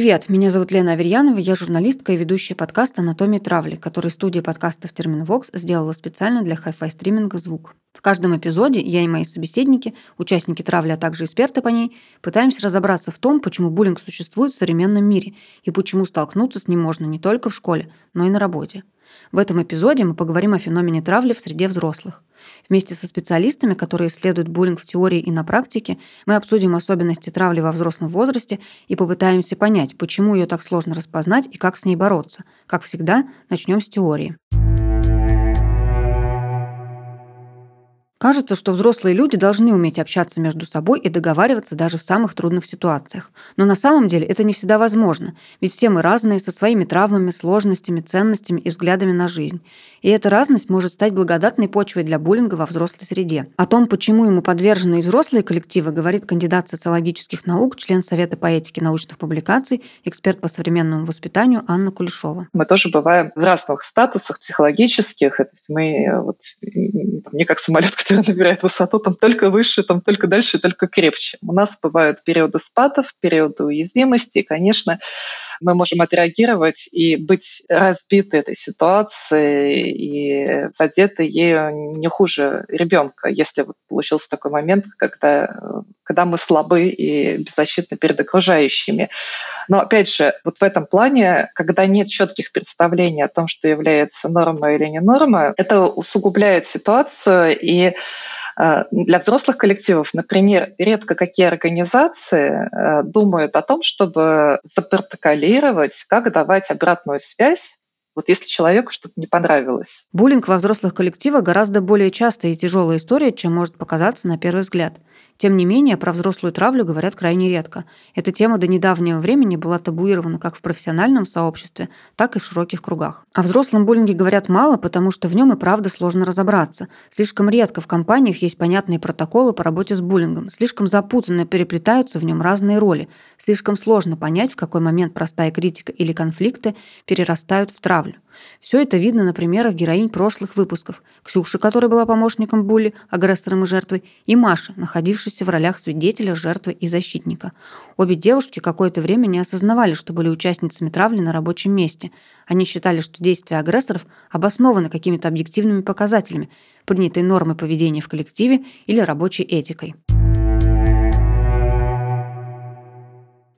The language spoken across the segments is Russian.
Привет, меня зовут Лена Аверьянова, я журналистка и ведущая подкаста «Анатомия травли», который студия подкастов «Терменвокс» сделала специально для хай-фай стриминга «Звук». В каждом эпизоде я и мои собеседники, участники травли, а также эксперты по ней, пытаемся разобраться в том, почему буллинг существует в современном мире и почему столкнуться с ним можно не только в школе, но и на работе. В этом эпизоде мы поговорим о феномене травли в среде взрослых. Вместе со специалистами, которые исследуют буллинг в теории и на практике, мы обсудим особенности травли во взрослом возрасте и попытаемся понять, почему ее так сложно распознать и как с ней бороться. Как всегда, начнем с теории. Кажется, что взрослые люди должны уметь общаться между собой и договариваться даже в самых трудных ситуациях. Но на самом деле это не всегда возможно, ведь все мы разные, со своими травмами, сложностями, ценностями и взглядами на жизнь. И эта разность может стать благодатной почвой для буллинга во взрослой среде. О том, почему ему подвержены и взрослые коллективы, говорит кандидат социологических наук, член Совета по этике научных публикаций, эксперт по современному воспитанию Анна Кулешова. Мы тоже бываем в разных статусах психологических. То есть мы э, вот, не как самолет, который набирает высоту, там только выше, там только дальше, только крепче. У нас бывают периоды спадов, периоды уязвимости, и, конечно, мы можем отреагировать и быть разбиты этой ситуацией и задеты ею не хуже ребенка, если вот получился такой момент, когда, когда мы слабы и беззащитны перед окружающими. Но опять же, вот в этом плане, когда нет четких представлений о том, что является нормой или не нормой, это усугубляет ситуацию и для взрослых коллективов, например, редко какие организации э, думают о том, чтобы запротоколировать, как давать обратную связь вот если человеку что-то не понравилось. Буллинг во взрослых коллективах гораздо более частая и тяжелая история, чем может показаться на первый взгляд. Тем не менее, про взрослую травлю говорят крайне редко. Эта тема до недавнего времени была табуирована как в профессиональном сообществе, так и в широких кругах. О взрослом буллинге говорят мало, потому что в нем и правда сложно разобраться. Слишком редко в компаниях есть понятные протоколы по работе с буллингом. Слишком запутанно переплетаются в нем разные роли. Слишком сложно понять, в какой момент простая критика или конфликты перерастают в травлю. Все это видно на примерах героинь прошлых выпусков. Ксюши, которая была помощником Булли, агрессором и жертвой, и Маша, находившейся в ролях свидетеля, жертвы и защитника. Обе девушки какое-то время не осознавали, что были участницами травли на рабочем месте. Они считали, что действия агрессоров обоснованы какими-то объективными показателями, принятой нормой поведения в коллективе или рабочей этикой.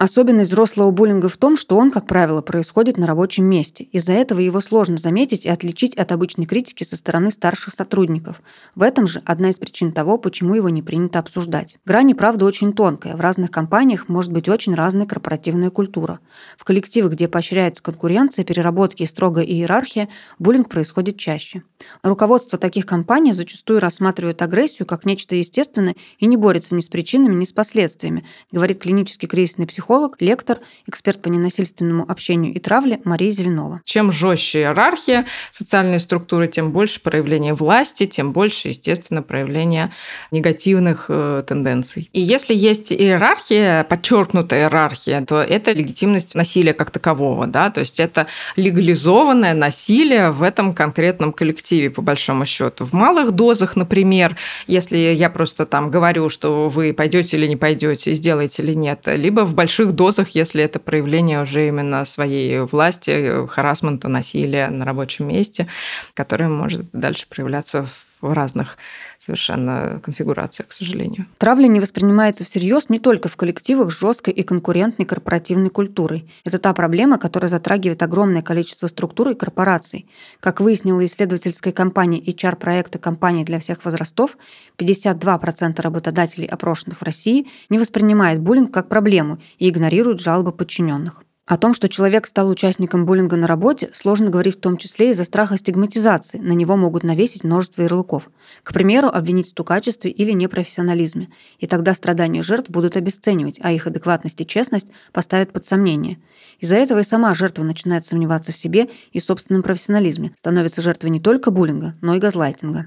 Особенность взрослого буллинга в том, что он, как правило, происходит на рабочем месте. Из-за этого его сложно заметить и отличить от обычной критики со стороны старших сотрудников. В этом же одна из причин того, почему его не принято обсуждать. Грань, правда, очень тонкая. В разных компаниях может быть очень разная корпоративная культура. В коллективах, где поощряется конкуренция, переработки и строгая иерархия, буллинг происходит чаще. Руководство таких компаний зачастую рассматривает агрессию как нечто естественное и не борется ни с причинами, ни с последствиями, говорит клинический кризисный психолог психолог, лектор, эксперт по ненасильственному общению и травле Мария Зеленова. Чем жестче иерархия социальной структуры, тем больше проявления власти, тем больше, естественно, проявления негативных э, тенденций. И если есть иерархия, подчеркнутая иерархия, то это легитимность насилия как такового, да, то есть это легализованное насилие в этом конкретном коллективе, по большому счету. В малых дозах, например, если я просто там говорю, что вы пойдете или не пойдете, сделаете или нет, либо в больших больших дозах, если это проявление уже именно своей власти, харасмента, насилия на рабочем месте, которое может дальше проявляться в разных совершенно конфигурациях, к сожалению. Травля не воспринимается всерьез не только в коллективах с жесткой и конкурентной корпоративной культурой. Это та проблема, которая затрагивает огромное количество структур и корпораций. Как выяснила исследовательская компания HR-проекта «Компания для всех возрастов», 52% работодателей, опрошенных в России, не воспринимает буллинг как проблему и игнорируют жалобы подчиненных. О том, что человек стал участником буллинга на работе, сложно говорить в том числе из-за страха стигматизации. На него могут навесить множество ярлыков. К примеру, обвинить в стукачестве или непрофессионализме. И тогда страдания жертв будут обесценивать, а их адекватность и честность поставят под сомнение. Из-за этого и сама жертва начинает сомневаться в себе и собственном профессионализме, становится жертвой не только буллинга, но и газлайтинга.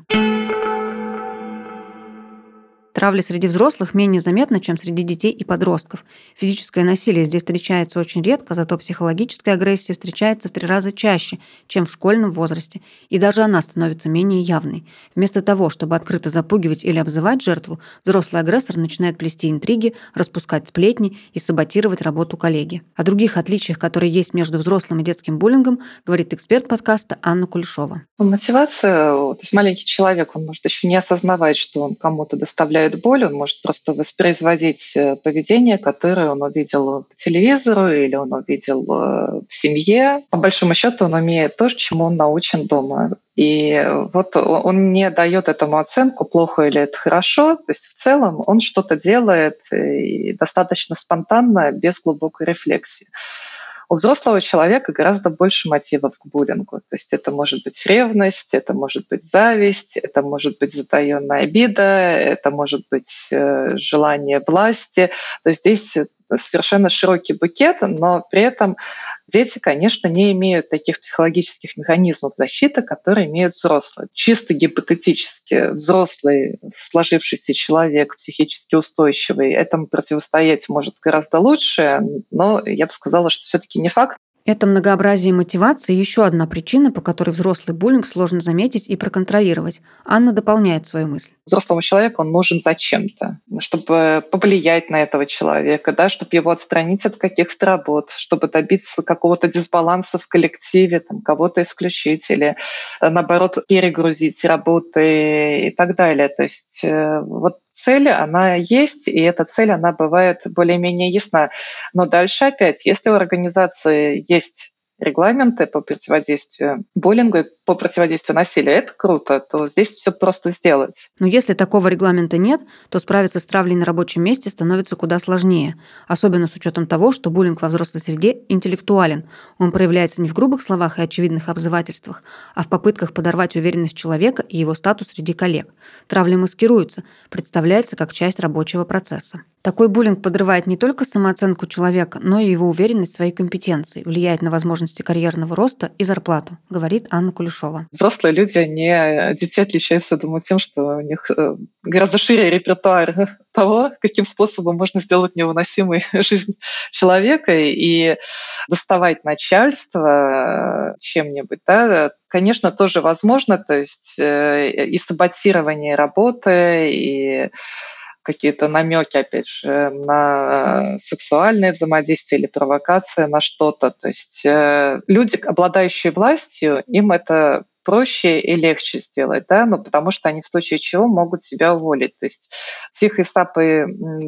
Травля среди взрослых менее заметна, чем среди детей и подростков. Физическое насилие здесь встречается очень редко, зато психологическая агрессия встречается в три раза чаще, чем в школьном возрасте, и даже она становится менее явной. Вместо того, чтобы открыто запугивать или обзывать жертву, взрослый агрессор начинает плести интриги, распускать сплетни и саботировать работу коллеги. О других отличиях, которые есть между взрослым и детским буллингом, говорит эксперт подкаста Анна Кулешова. Мотивация, то есть маленький человек, он может еще не осознавать, что он кому-то доставляет доставляет боль, он может просто воспроизводить э, поведение, которое он увидел по телевизору или он увидел э, в семье. По большому счету он умеет то, чему он научен дома. И вот он не дает этому оценку, плохо или это хорошо. То есть в целом он что-то делает э, достаточно спонтанно, без глубокой рефлексии. У взрослого человека гораздо больше мотивов к буллингу. То есть это может быть ревность, это может быть зависть, это может быть затаенная обида, это может быть э, желание власти. То есть здесь совершенно широкий букет, но при этом дети, конечно, не имеют таких психологических механизмов защиты, которые имеют взрослые. Чисто гипотетически взрослый, сложившийся человек, психически устойчивый, этому противостоять может гораздо лучше, но я бы сказала, что все-таки не факт. Это многообразие мотивации – еще одна причина, по которой взрослый буллинг сложно заметить и проконтролировать. Анна дополняет свою мысль. Взрослому человеку он нужен зачем-то, чтобы повлиять на этого человека, да, чтобы его отстранить от каких-то работ, чтобы добиться какого-то дисбаланса в коллективе, там, кого-то исключить или, наоборот, перегрузить работы и так далее. То есть э, вот цель, она есть, и эта цель, она бывает более-менее ясна. Но дальше опять, если у организации есть регламенты по противодействию буллингу и по противодействию насилию, это круто, то здесь все просто сделать. Но если такого регламента нет, то справиться с травлей на рабочем месте становится куда сложнее, особенно с учетом того, что буллинг во взрослой среде интеллектуален. Он проявляется не в грубых словах и очевидных обзывательствах, а в попытках подорвать уверенность человека и его статус среди коллег. Травля маскируется, представляется как часть рабочего процесса. Такой буллинг подрывает не только самооценку человека, но и его уверенность в своей компетенции, влияет на возможности карьерного роста и зарплату, говорит Анна Кулешова. Взрослые люди не детей отличаются, думаю, тем, что у них э, гораздо шире репертуар того, каким способом можно сделать невыносимой жизнь человека. И доставать начальство э, чем-нибудь, да, конечно, тоже возможно, то есть э, и саботирование работы, и какие-то намеки, опять же, на сексуальное взаимодействие или провокация на что-то. То есть э, люди, обладающие властью, им это проще и легче сделать, да, ну, потому что они в случае чего могут себя уволить. То есть тихой сапой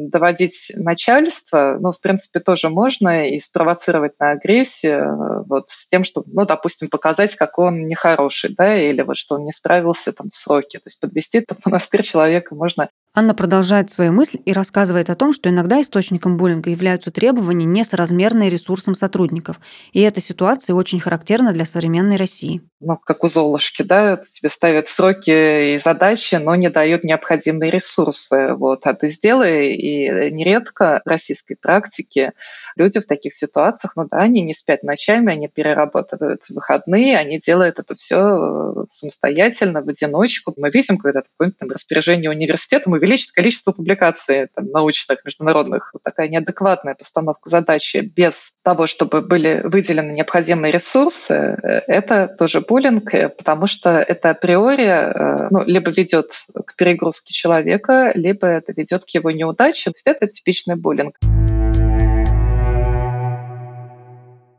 доводить начальство, ну, в принципе, тоже можно и спровоцировать на агрессию э, вот с тем, чтобы, ну, допустим, показать, какой он нехороший, да, или вот что он не справился там в сроки. То есть подвести там монастырь человека можно Анна продолжает свою мысль и рассказывает о том, что иногда источником буллинга являются требования, несоразмерные ресурсам сотрудников. И эта ситуация очень характерна для современной России. Ну, как у Золушки, да, тебе ставят сроки и задачи, но не дают необходимые ресурсы. Вот. А ты сделай, и нередко в российской практике люди в таких ситуациях, ну да, они не спят ночами, они перерабатывают выходные, они делают это все э, самостоятельно, в одиночку. Мы видим, когда какое-нибудь распоряжение университета, мы увеличить количество публикаций там, научных, международных. Вот такая неадекватная постановка задачи без того, чтобы были выделены необходимые ресурсы, э, это тоже буллинг, э, потому что это априори э, ну, либо ведет к перегрузке человека, либо это ведет к его неудаче. То есть это типичный буллинг.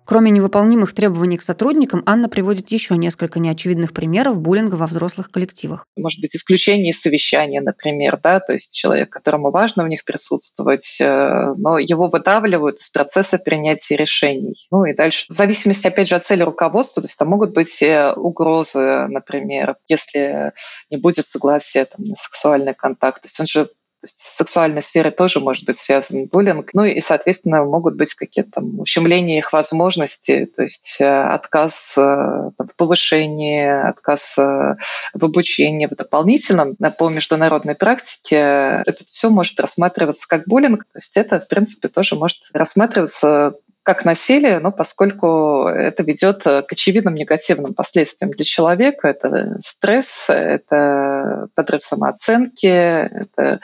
Кроме невыполнимых требований к сотрудникам, Анна приводит еще несколько неочевидных примеров буллинга во взрослых коллективах. Может быть, исключение из совещания, например, да, то есть человек, которому важно в них присутствовать, э, но его выдавливают из процесса принятия решений. Ну и дальше, в зависимости, опять же, от цели руководства, то есть там могут быть э, угрозы, например, если не будет согласия там, на сексуальный контакт. То есть он же с сексуальной сферой тоже может быть связан буллинг. Ну и, соответственно, могут быть какие-то там ущемления их возможностей, то есть э, отказ э, в повышении, отказ э, в обучении, в дополнительном. По международной практике это все может рассматриваться как буллинг. То есть это, в принципе, тоже может рассматриваться как насилие, но поскольку это ведет к очевидным негативным последствиям для человека, это стресс, это подрыв самооценки, это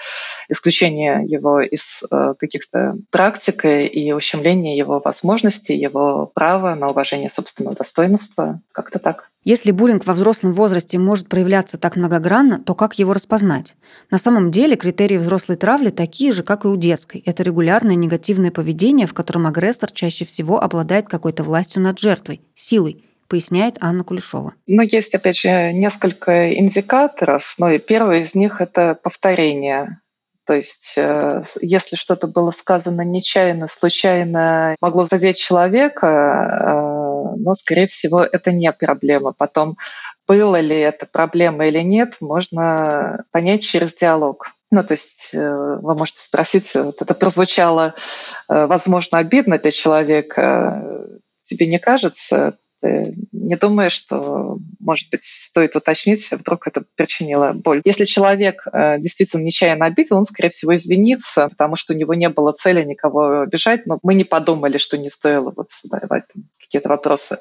исключение его из э, каких-то практик и ущемление его возможностей, его права на уважение собственного достоинства. Как-то так. Если буллинг во взрослом возрасте может проявляться так многогранно, то как его распознать? На самом деле критерии взрослой травли такие же, как и у детской. Это регулярное негативное поведение, в котором агрессор чаще всего обладает какой-то властью над жертвой, силой, поясняет Анна Кулешова. Но есть, опять же, несколько индикаторов. Но и первый из них — это повторение. То есть, э, если что-то было сказано нечаянно, случайно, могло задеть человека, э, но, скорее всего, это не проблема. Потом, было ли это проблема или нет, можно понять через диалог. Ну, то есть э, вы можете спросить, вот это прозвучало, возможно, обидно для человека, тебе не кажется? Не думаешь, что, может быть, стоит уточнить, вдруг это причинило боль. Если человек э, действительно нечаянно обидел, он, скорее всего, извинится, потому что у него не было цели никого обижать, но мы не подумали, что не стоило вот задавать какие-то вопросы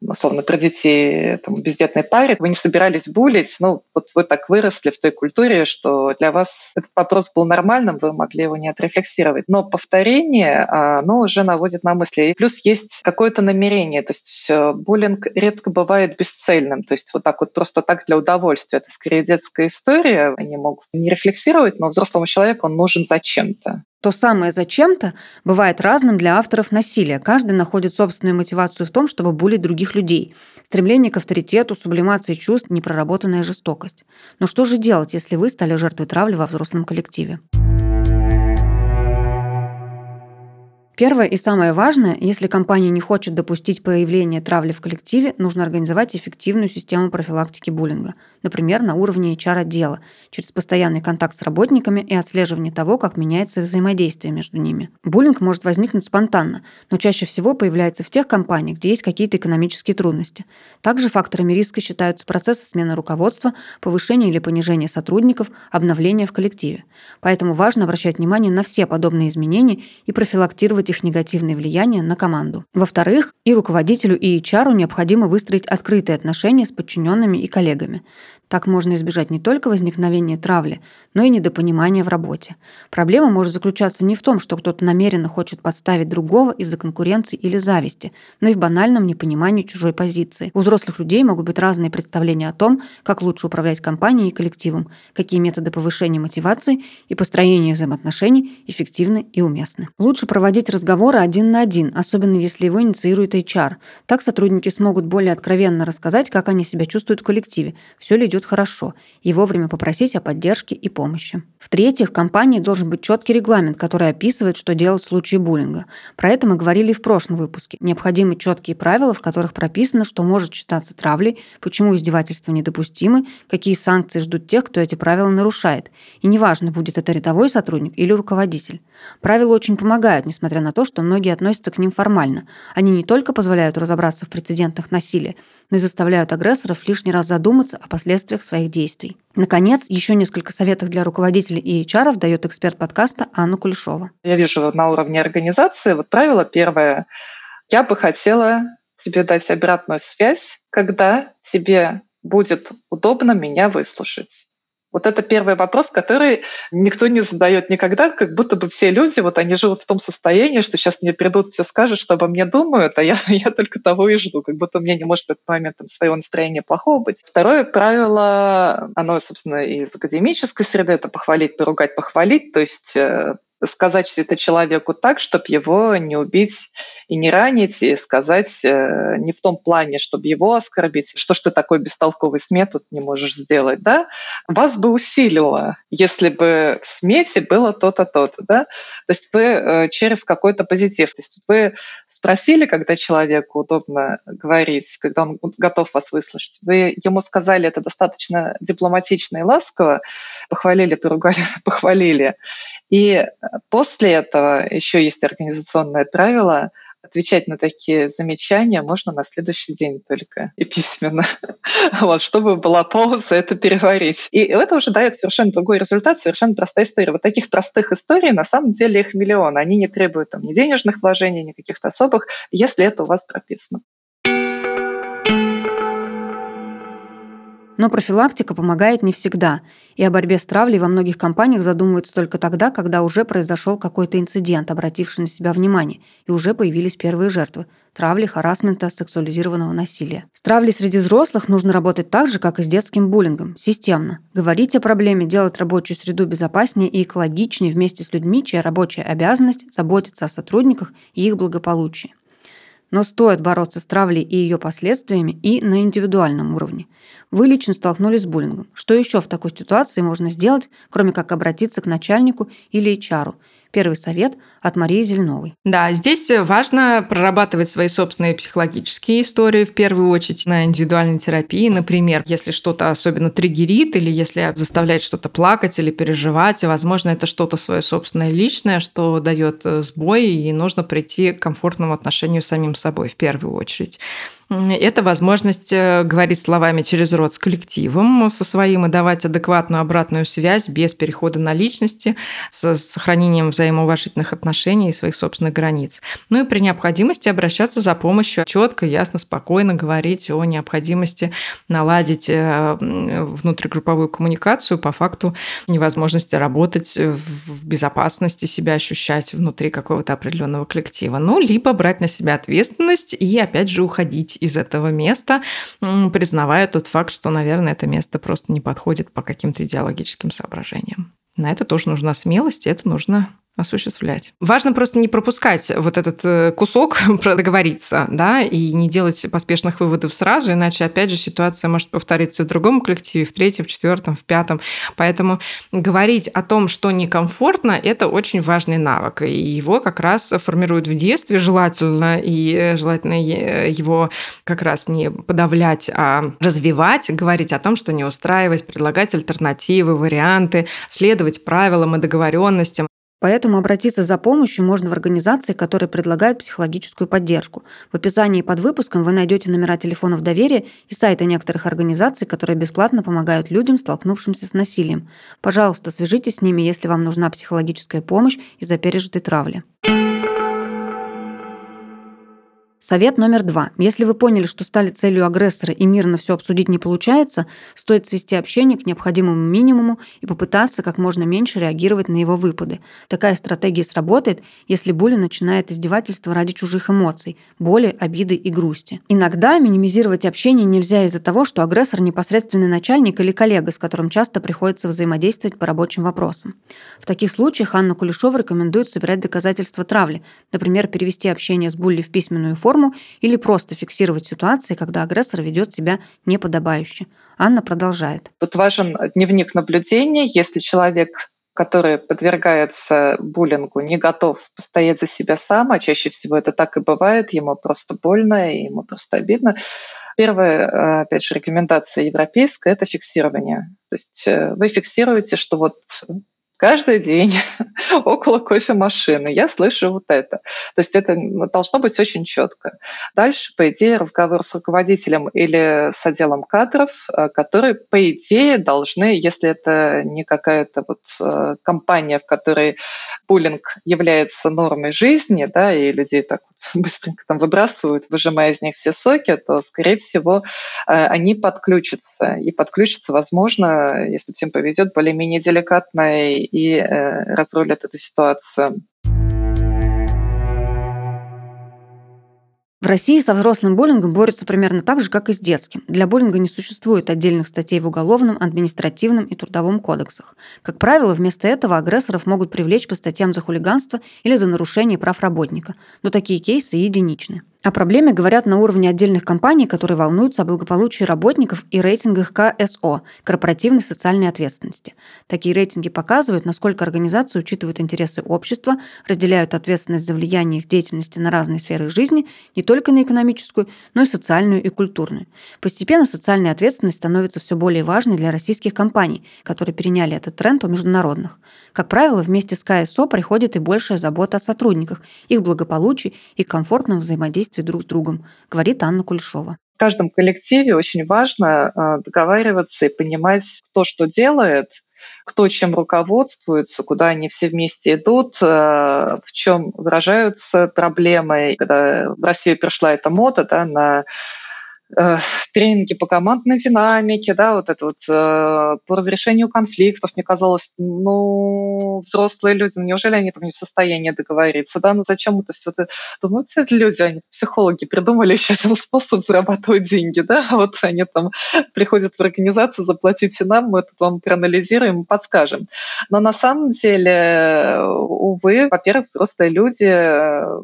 условно, про детей там, бездетной паре, вы не собирались булить, ну, вот вы так выросли в той культуре, что для вас этот вопрос был нормальным, вы могли его не отрефлексировать. Но повторение, оно уже наводит на мысли. И плюс есть какое-то намерение, то есть э, буллинг редко бывает бесцельным, то есть вот так вот просто так для удовольствия. Это скорее детская история, они могут не рефлексировать, но взрослому человеку он нужен зачем-то. То самое зачем-то бывает разным для авторов насилия. Каждый находит собственную мотивацию в том, чтобы булить других людей. Стремление к авторитету, сублимации чувств, непроработанная жестокость. Но что же делать, если вы стали жертвой травли во взрослом коллективе? Первое и самое важное, если компания не хочет допустить проявления травли в коллективе, нужно организовать эффективную систему профилактики буллинга, например, на уровне HR-отдела, через постоянный контакт с работниками и отслеживание того, как меняется взаимодействие между ними. Буллинг может возникнуть спонтанно, но чаще всего появляется в тех компаниях, где есть какие-то экономические трудности. Также факторами риска считаются процессы смены руководства, повышение или понижение сотрудников, обновление в коллективе. Поэтому важно обращать внимание на все подобные изменения и профилактировать их негативное влияние на команду. Во-вторых, и руководителю, и HR необходимо выстроить открытые отношения с подчиненными и коллегами. Так можно избежать не только возникновения травли, но и недопонимания в работе. Проблема может заключаться не в том, что кто-то намеренно хочет подставить другого из-за конкуренции или зависти, но и в банальном непонимании чужой позиции. У взрослых людей могут быть разные представления о том, как лучше управлять компанией и коллективом, какие методы повышения мотивации и построения взаимоотношений эффективны и уместны. Лучше проводить разговоры один на один, особенно если его инициирует HR. Так сотрудники смогут более откровенно рассказать, как они себя чувствуют в коллективе, все ли идет хорошо, и вовремя попросить о поддержке и помощи. В-третьих, в компании должен быть четкий регламент, который описывает, что делать в случае буллинга. Про это мы говорили в прошлом выпуске. Необходимы четкие правила, в которых прописано, что может считаться травлей, почему издевательства недопустимы, какие санкции ждут тех, кто эти правила нарушает. И неважно, будет это рядовой сотрудник или руководитель. Правила очень помогают, несмотря на то, что многие относятся к ним формально. Они не только позволяют разобраться в прецедентах насилия, но и заставляют агрессоров лишний раз задуматься о последствиях своих действий. Наконец, еще несколько советов для руководителей и HR дает эксперт подкаста Анна Кулешова. Я вижу на уровне организации, вот правило первое. Я бы хотела тебе дать обратную связь, когда тебе будет удобно меня выслушать. Вот это первый вопрос, который никто не задает никогда, как будто бы все люди, вот они живут в том состоянии, что сейчас мне придут, все скажут, что обо мне думают, а я, я только того и жду, как будто у меня не может в этот момент там, своего настроения плохого быть. Второе правило, оно, собственно, из академической среды, это похвалить, поругать, похвалить, то есть э, сказать это человеку так, чтобы его не убить и не ранить, и сказать э, не в том плане, чтобы его оскорбить, что ж ты такой бестолковый СМЕ тут не можешь сделать, да, вас бы усилило, если бы в смете было то-то, то-то, да, то есть вы э, через какой-то позитив, то есть вы спросили, когда человеку удобно говорить, когда он готов вас выслушать, вы ему сказали это достаточно дипломатично и ласково, похвалили, поругали, похвалили, и после этого еще есть организационное правило отвечать на такие замечания можно на следующий день только и письменно, вот, чтобы была пауза это переварить. И это уже дает совершенно другой результат, совершенно простая история. Вот таких простых историй на самом деле их миллион. Они не требуют там, ни денежных вложений, ни каких-то особых, если это у вас прописано. Но профилактика помогает не всегда, и о борьбе с травлей во многих компаниях задумываются только тогда, когда уже произошел какой-то инцидент, обративший на себя внимание, и уже появились первые жертвы – травли, харасмента, сексуализированного насилия. С травлей среди взрослых нужно работать так же, как и с детским буллингом, системно. Говорить о проблеме, делать рабочую среду безопаснее и экологичнее вместе с людьми, чья рабочая обязанность – заботиться о сотрудниках и их благополучии. Но стоит бороться с травлей и ее последствиями и на индивидуальном уровне. Вы лично столкнулись с буллингом. Что еще в такой ситуации можно сделать, кроме как обратиться к начальнику или HR? Первый совет от Марии Зеленовой. Да, здесь важно прорабатывать свои собственные психологические истории, в первую очередь на индивидуальной терапии. Например, если что-то особенно триггерит, или если заставляет что-то плакать или переживать, и, возможно, это что-то свое собственное личное, что дает сбой, и нужно прийти к комфортному отношению с самим собой в первую очередь. Это возможность э, говорить словами через рот с коллективом, со своим и давать адекватную обратную связь без перехода на личности, с сохранением взаимоуважительных отношений и своих собственных границ. Ну и при необходимости обращаться за помощью четко, ясно, спокойно говорить о необходимости наладить э, внутригрупповую коммуникацию по факту невозможности работать в безопасности, себя ощущать внутри какого-то определенного коллектива. Ну, либо брать на себя ответственность и, опять же, уходить из этого места, признавая тот факт, что, наверное, это место просто не подходит по каким-то идеологическим соображениям. На это тоже нужна смелость, и это нужно осуществлять. Важно просто не пропускать вот этот э, кусок, проговориться, да, и не делать поспешных выводов сразу, иначе, опять же, ситуация может повториться в другом коллективе, в третьем, в четвертом, в пятом. Поэтому говорить о том, что некомфортно, это очень важный навык, и его как раз формируют в детстве желательно, и э, желательно его как раз не подавлять, а развивать, говорить о том, что не устраивать, предлагать альтернативы, варианты, следовать правилам и договоренностям. Поэтому обратиться за помощью можно в организации, которые предлагают психологическую поддержку. В описании под выпуском вы найдете номера телефонов доверия и сайты некоторых организаций, которые бесплатно помогают людям, столкнувшимся с насилием. Пожалуйста, свяжитесь с ними, если вам нужна психологическая помощь из-за пережитой травли. Совет номер два. Если вы поняли, что стали целью агрессора и мирно все обсудить не получается, стоит свести общение к необходимому минимуму и попытаться как можно меньше реагировать на его выпады. Такая стратегия сработает, если Були начинает издевательство ради чужих эмоций, боли, обиды и грусти. Иногда минимизировать общение нельзя из-за того, что агрессор непосредственный начальник или коллега, с которым часто приходится взаимодействовать по рабочим вопросам. В таких случаях Анна Кулешова рекомендует собирать доказательства травли, например, перевести общение с Булли в письменную форму форму или просто фиксировать ситуации, когда агрессор ведет себя неподобающе. Анна продолжает. Тут важен дневник наблюдения. Если человек который подвергается буллингу, не готов постоять за себя сам, а чаще всего это так и бывает, ему просто больно, и ему просто обидно. Первая, опять же, рекомендация европейская – это фиксирование. То есть э, вы фиксируете, что вот каждый день около кофемашины. Я слышу вот это. То есть это должно быть очень четко. Дальше, по идее, разговор с руководителем или с отделом кадров, э, которые, по идее, должны, если это не какая-то вот э, компания, в которой буллинг является нормой жизни, да, и людей так быстренько там выбрасывают, выжимая из них все соки, то, скорее всего, э, они подключатся. И подключатся, возможно, если всем повезет, более-менее деликатно и э, разрулят эту ситуацию. В России со взрослым буллингом борются примерно так же, как и с детским. Для буллинга не существует отдельных статей в Уголовном, Административном и Трудовом кодексах. Как правило, вместо этого агрессоров могут привлечь по статьям за хулиганство или за нарушение прав работника. Но такие кейсы единичны. О проблеме говорят на уровне отдельных компаний, которые волнуются о благополучии работников и рейтингах КСО – корпоративной социальной ответственности. Такие рейтинги показывают, насколько организации учитывают интересы общества, разделяют ответственность за влияние их деятельности на разные сферы жизни, не только на экономическую, но и социальную и культурную. Постепенно социальная ответственность становится все более важной для российских компаний, которые переняли этот тренд у международных. Как правило, вместе с КСО приходит и большая забота о сотрудниках, их благополучии и комфортном взаимодействии взаимодействии друг с другом, говорит Анна Кульшова. В каждом коллективе очень важно э, договариваться и понимать, кто что делает, кто чем руководствуется, куда они все вместе идут, э, в чем выражаются проблемы. Когда в Россию пришла эта мода да, на э, тренинги по командной динамике, да, вот это вот э, по разрешению конфликтов, мне казалось, ну, взрослые люди, ну, неужели они там не в состоянии договориться, да, ну, зачем это все? Думаю, это люди, они психологи придумали еще один способ зарабатывать деньги, да, вот они там приходят в организацию, заплатите нам, мы это вам проанализируем, подскажем. Но на самом деле, увы, во-первых, взрослые люди, э,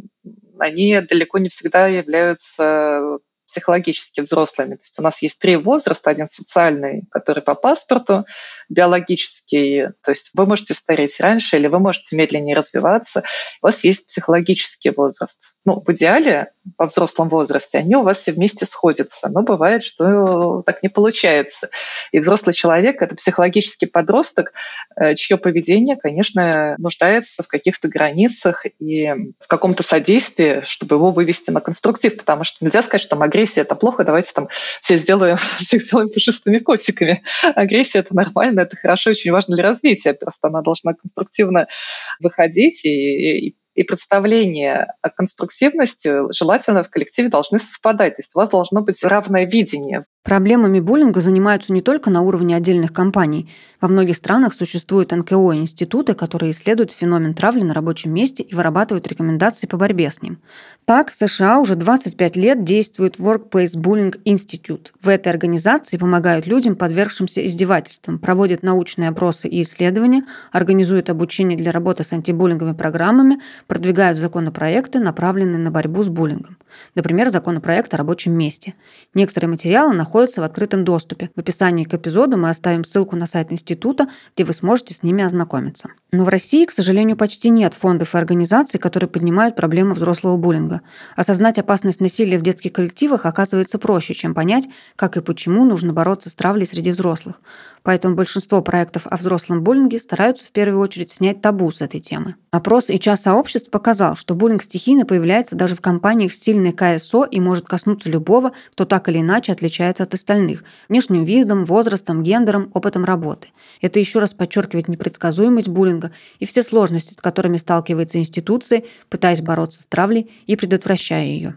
они далеко не всегда являются психологически взрослыми. То есть у нас есть три возраста. Один социальный, который по паспорту, биологический, то есть вы можете стареть раньше или вы можете медленнее развиваться. У вас есть психологический возраст. Ну, в идеале, во взрослом возрасте, они у вас все вместе сходятся. Но бывает, что так не получается. И взрослый человек — это психологический подросток, э, чье поведение, конечно, нуждается в каких-то границах и в каком-то содействии, чтобы его вывести на конструктив, потому что нельзя сказать, что агрессия агрессия это плохо, давайте там все сделаем, всех сделаем пушистыми котиками. Агрессия это нормально, это хорошо, очень важно для развития, просто она должна конструктивно выходить и, и и представление о конструктивности желательно в коллективе должны совпадать. То есть у вас должно быть равное видение. Проблемами буллинга занимаются не только на уровне отдельных компаний. Во многих странах существуют НКО и институты, которые исследуют феномен травли на рабочем месте и вырабатывают рекомендации по борьбе с ним. Так, в США уже 25 лет действует Workplace Bullying Institute. В этой организации помогают людям, подвергшимся издевательствам, проводят научные опросы и исследования, организуют обучение для работы с антибуллинговыми программами, продвигают законопроекты, направленные на борьбу с буллингом. Например, законопроект о рабочем месте. Некоторые материалы находятся в открытом доступе. В описании к эпизоду мы оставим ссылку на сайт института, где вы сможете с ними ознакомиться. Но в России, к сожалению, почти нет фондов и организаций, которые поднимают проблему взрослого буллинга. Осознать опасность насилия в детских коллективах оказывается проще, чем понять, как и почему нужно бороться с травлей среди взрослых. Поэтому большинство проектов о взрослом буллинге стараются в первую очередь снять табу с этой темы. Опрос HR сообществ показал, что буллинг стихийно появляется даже в компаниях с сильной КСО и может коснуться любого, кто так или иначе отличается от остальных – внешним видом, возрастом, гендером, опытом работы. Это еще раз подчеркивает непредсказуемость буллинга и все сложности, с которыми сталкиваются институции, пытаясь бороться с травлей и предотвращая ее.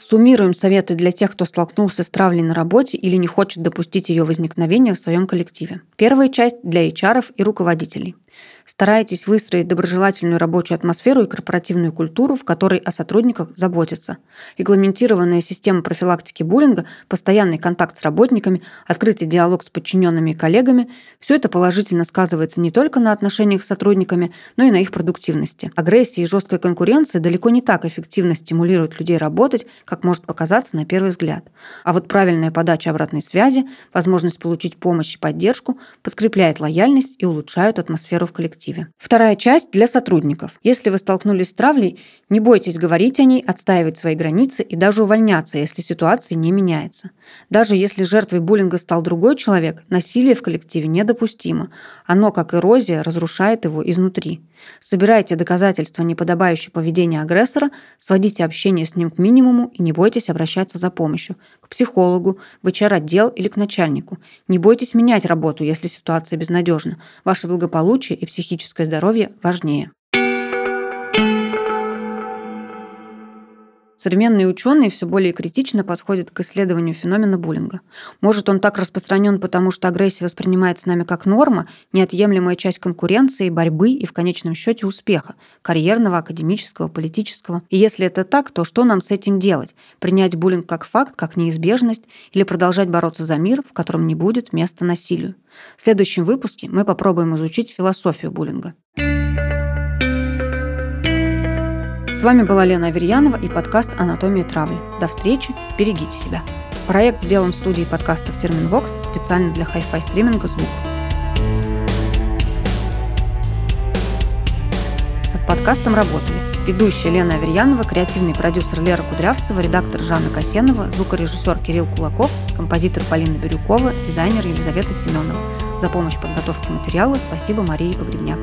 Суммируем советы для тех, кто столкнулся с травлей на работе или не хочет допустить ее возникновения в своем коллективе. Первая часть для HR и руководителей. Старайтесь выстроить доброжелательную рабочую атмосферу и корпоративную культуру, в которой о сотрудниках заботятся. Регламентированная система профилактики буллинга, постоянный контакт с работниками, открытый диалог с подчиненными и коллегами – все это положительно сказывается не только на отношениях с сотрудниками, но и на их продуктивности. Агрессия и жесткая конкуренция далеко не так эффективно стимулируют людей работать, как может показаться на первый взгляд. А вот правильная подача обратной связи, возможность получить помощь и поддержку подкрепляет лояльность и улучшают атмосферу в коллективе. Вторая часть для сотрудников. Если вы столкнулись с травлей, не бойтесь говорить о ней, отстаивать свои границы и даже увольняться, если ситуация не меняется. Даже если жертвой буллинга стал другой человек, насилие в коллективе недопустимо. Оно, как эрозия, разрушает его изнутри. Собирайте доказательства неподобающего поведения агрессора, сводите общение с ним к минимуму и не бойтесь обращаться за помощью психологу, в HR-отдел или к начальнику. Не бойтесь менять работу, если ситуация безнадежна. Ваше благополучие и психическое здоровье важнее. Современные ученые все более критично подходят к исследованию феномена буллинга. Может, он так распространен, потому что агрессия воспринимается нами как норма, неотъемлемая часть конкуренции, борьбы и в конечном счете успеха – карьерного, академического, политического. И если это так, то что нам с этим делать? Принять буллинг как факт, как неизбежность или продолжать бороться за мир, в котором не будет места насилию? В следующем выпуске мы попробуем изучить философию буллинга. С вами была Лена Аверьянова и подкаст «Анатомия травли». До встречи, берегите себя. Проект сделан в студии подкастов «Терменвокс» специально для хай-фай стриминга «Звук». Над подкастом работали ведущая Лена Аверьянова, креативный продюсер Лера Кудрявцева, редактор Жанна Касенова, звукорежиссер Кирилл Кулаков, композитор Полина Бирюкова, дизайнер Елизавета Семенова. За помощь в подготовке материала спасибо Марии Погребняк.